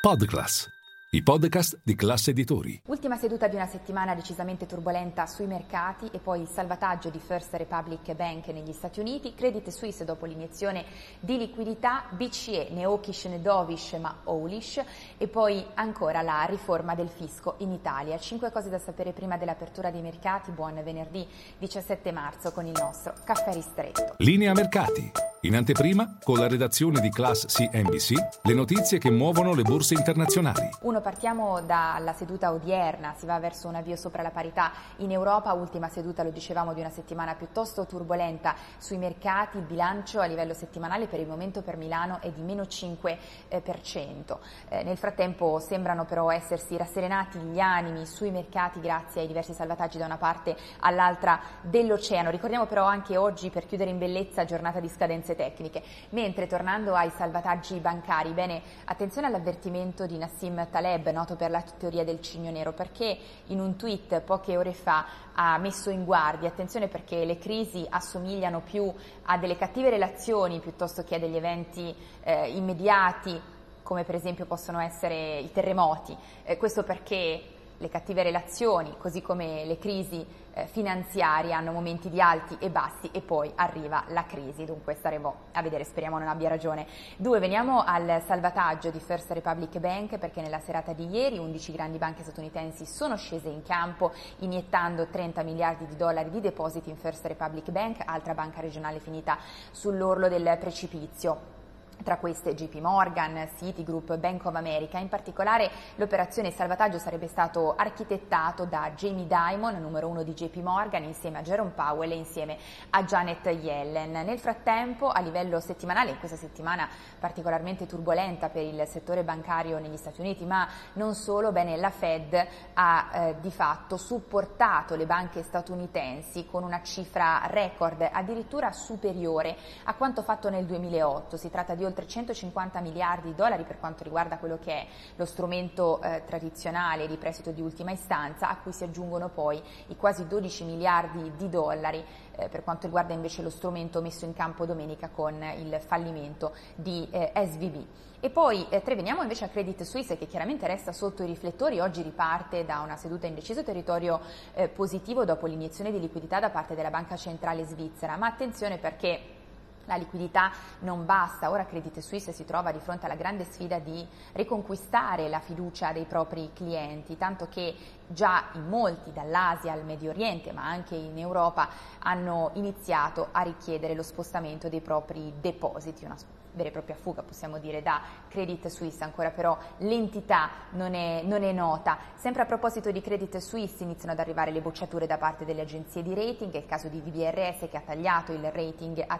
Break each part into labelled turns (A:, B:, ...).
A: Podclass, i podcast di classe editori.
B: Ultima seduta di una settimana decisamente turbolenta sui mercati e poi il salvataggio di First Republic Bank negli Stati Uniti, Credit Suisse dopo l'iniezione di liquidità, BCE né hawkish né dovish ma owlish e poi ancora la riforma del fisco in Italia. Cinque cose da sapere prima dell'apertura dei mercati. Buon venerdì 17 marzo con il nostro caffè ristretto.
A: Linea mercati. In anteprima, con la redazione di Class CNBC, le notizie che muovono le borse internazionali.
B: Uno, partiamo dalla seduta odierna, si va verso un avvio sopra la parità in Europa, ultima seduta, lo dicevamo, di una settimana piuttosto turbolenta sui mercati, il bilancio a livello settimanale per il momento per Milano è di meno 5%. Eh, nel frattempo sembrano però essersi rasserenati gli animi sui mercati grazie ai diversi salvataggi da una parte all'altra dell'oceano. Ricordiamo però anche oggi, per chiudere in bellezza, giornata di scadenza competenze tecniche. Mentre tornando ai salvataggi bancari, bene, attenzione all'avvertimento di Nassim Taleb, noto per la teoria del cigno nero, perché in un tweet poche ore fa ha messo in guardia, attenzione perché le crisi assomigliano più a delle cattive relazioni piuttosto che a degli eventi eh, immediati come per esempio possono essere i terremoti. Eh, questo perché le cattive relazioni, così come le crisi eh, finanziarie, hanno momenti di alti e bassi e poi arriva la crisi, dunque staremo a vedere, speriamo non abbia ragione. Due, veniamo al salvataggio di First Republic Bank perché nella serata di ieri 11 grandi banche statunitensi sono scese in campo iniettando 30 miliardi di dollari di depositi in First Republic Bank, altra banca regionale finita sull'orlo del precipizio tra queste JP Morgan, Citigroup, Bank of America. In particolare l'operazione salvataggio sarebbe stato architettato da Jamie Dimon, numero uno di JP Morgan, insieme a Jerome Powell e insieme a Janet Yellen. Nel frattempo, a livello settimanale, in questa settimana particolarmente turbolenta per il settore bancario negli Stati Uniti, ma non solo, bene, la Fed ha eh, di fatto supportato le banche statunitensi con una cifra record addirittura superiore a quanto fatto nel 2008. Si tratta di oltre 150 miliardi di dollari per quanto riguarda quello che è lo strumento eh, tradizionale di prestito di ultima istanza, a cui si aggiungono poi i quasi 12 miliardi di dollari eh, per quanto riguarda invece lo strumento messo in campo domenica con il fallimento di eh, SVB. E poi eh, tre, veniamo invece a Credit Suisse che chiaramente resta sotto i riflettori, oggi riparte da una seduta in deciso territorio eh, positivo dopo l'iniezione di liquidità da parte della Banca Centrale Svizzera, ma attenzione perché la liquidità non basta, ora Credit Suisse si trova di fronte alla grande sfida di riconquistare la fiducia dei propri clienti, tanto che già in molti dall'Asia al Medio Oriente, ma anche in Europa, hanno iniziato a richiedere lo spostamento dei propri depositi, una vera e propria fuga, possiamo dire, da Credit Suisse, ancora però l'entità non è, non è, nota. Sempre a proposito di Credit Suisse iniziano ad arrivare le bocciature da parte delle agenzie di rating, è il caso di VBRS che ha tagliato il rating a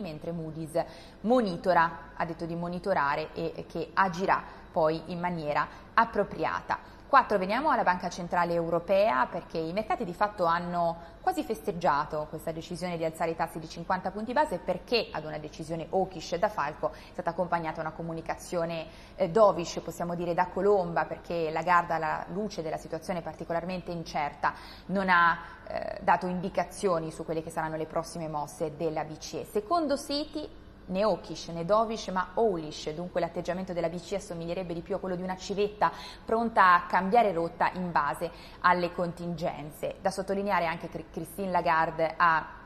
B: Mentre Moody's monitora, ha detto di monitorare e che agirà poi in maniera appropriata. 4. Veniamo alla Banca Centrale Europea perché i mercati di fatto hanno quasi festeggiato questa decisione di alzare i tassi di 50 punti base perché ad una decisione hawkish da Falco è stata accompagnata una comunicazione eh, dovish, possiamo dire da Colomba, perché la Garda alla luce della situazione particolarmente incerta non ha eh, dato indicazioni su quelle che saranno le prossime mosse della BCE. Secondo Citi né hawkish né dovish ma owlish, dunque l'atteggiamento della BCE assomiglierebbe di più a quello di una civetta pronta a cambiare rotta in base alle contingenze. Da sottolineare anche che Christine Lagarde ha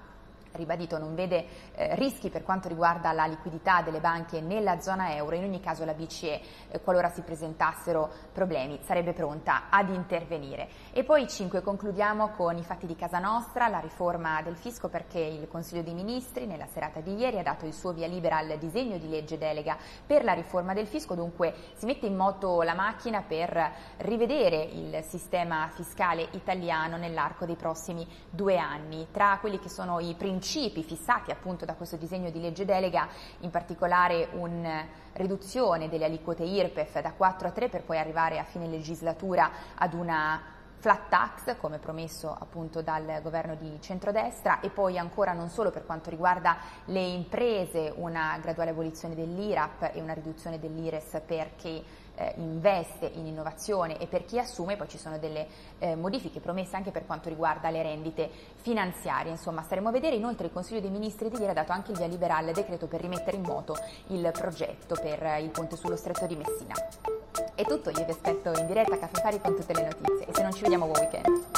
B: ribadito non vede eh, rischi per quanto riguarda la liquidità delle banche nella zona euro, in ogni caso la BCE, eh, qualora si presentassero problemi, sarebbe pronta ad intervenire. E poi 5 concludiamo con i fatti di casa nostra, la riforma del fisco perché il Consiglio dei Ministri nella serata di ieri ha dato il suo via libera al disegno di legge delega per la riforma del fisco, dunque si mette in moto la macchina per rivedere il sistema fiscale italiano nell'arco dei prossimi due anni. Tra quelli che sono i principi principi fissati appunto da questo disegno di legge delega, in particolare una riduzione delle aliquote IRPEF da 4 a 3 per poi arrivare a fine legislatura ad una flat tax come promesso appunto dal governo di centrodestra. E poi ancora non solo per quanto riguarda le imprese una graduale abolizione dell'IRAP e una riduzione dell'IRES per chi eh, investe in innovazione e per chi assume poi ci sono delle eh, modifiche promesse anche per quanto riguarda le rendite finanziarie. Insomma staremo a vedere. Inoltre il Consiglio dei Ministri di ieri ha dato anche il via libera al decreto per rimettere in moto il progetto per il ponte sullo stretto di Messina È tutto, io vi aspetto in diretta a Caffè Fari con tutte le notizie e se non ci vediamo buon weekend.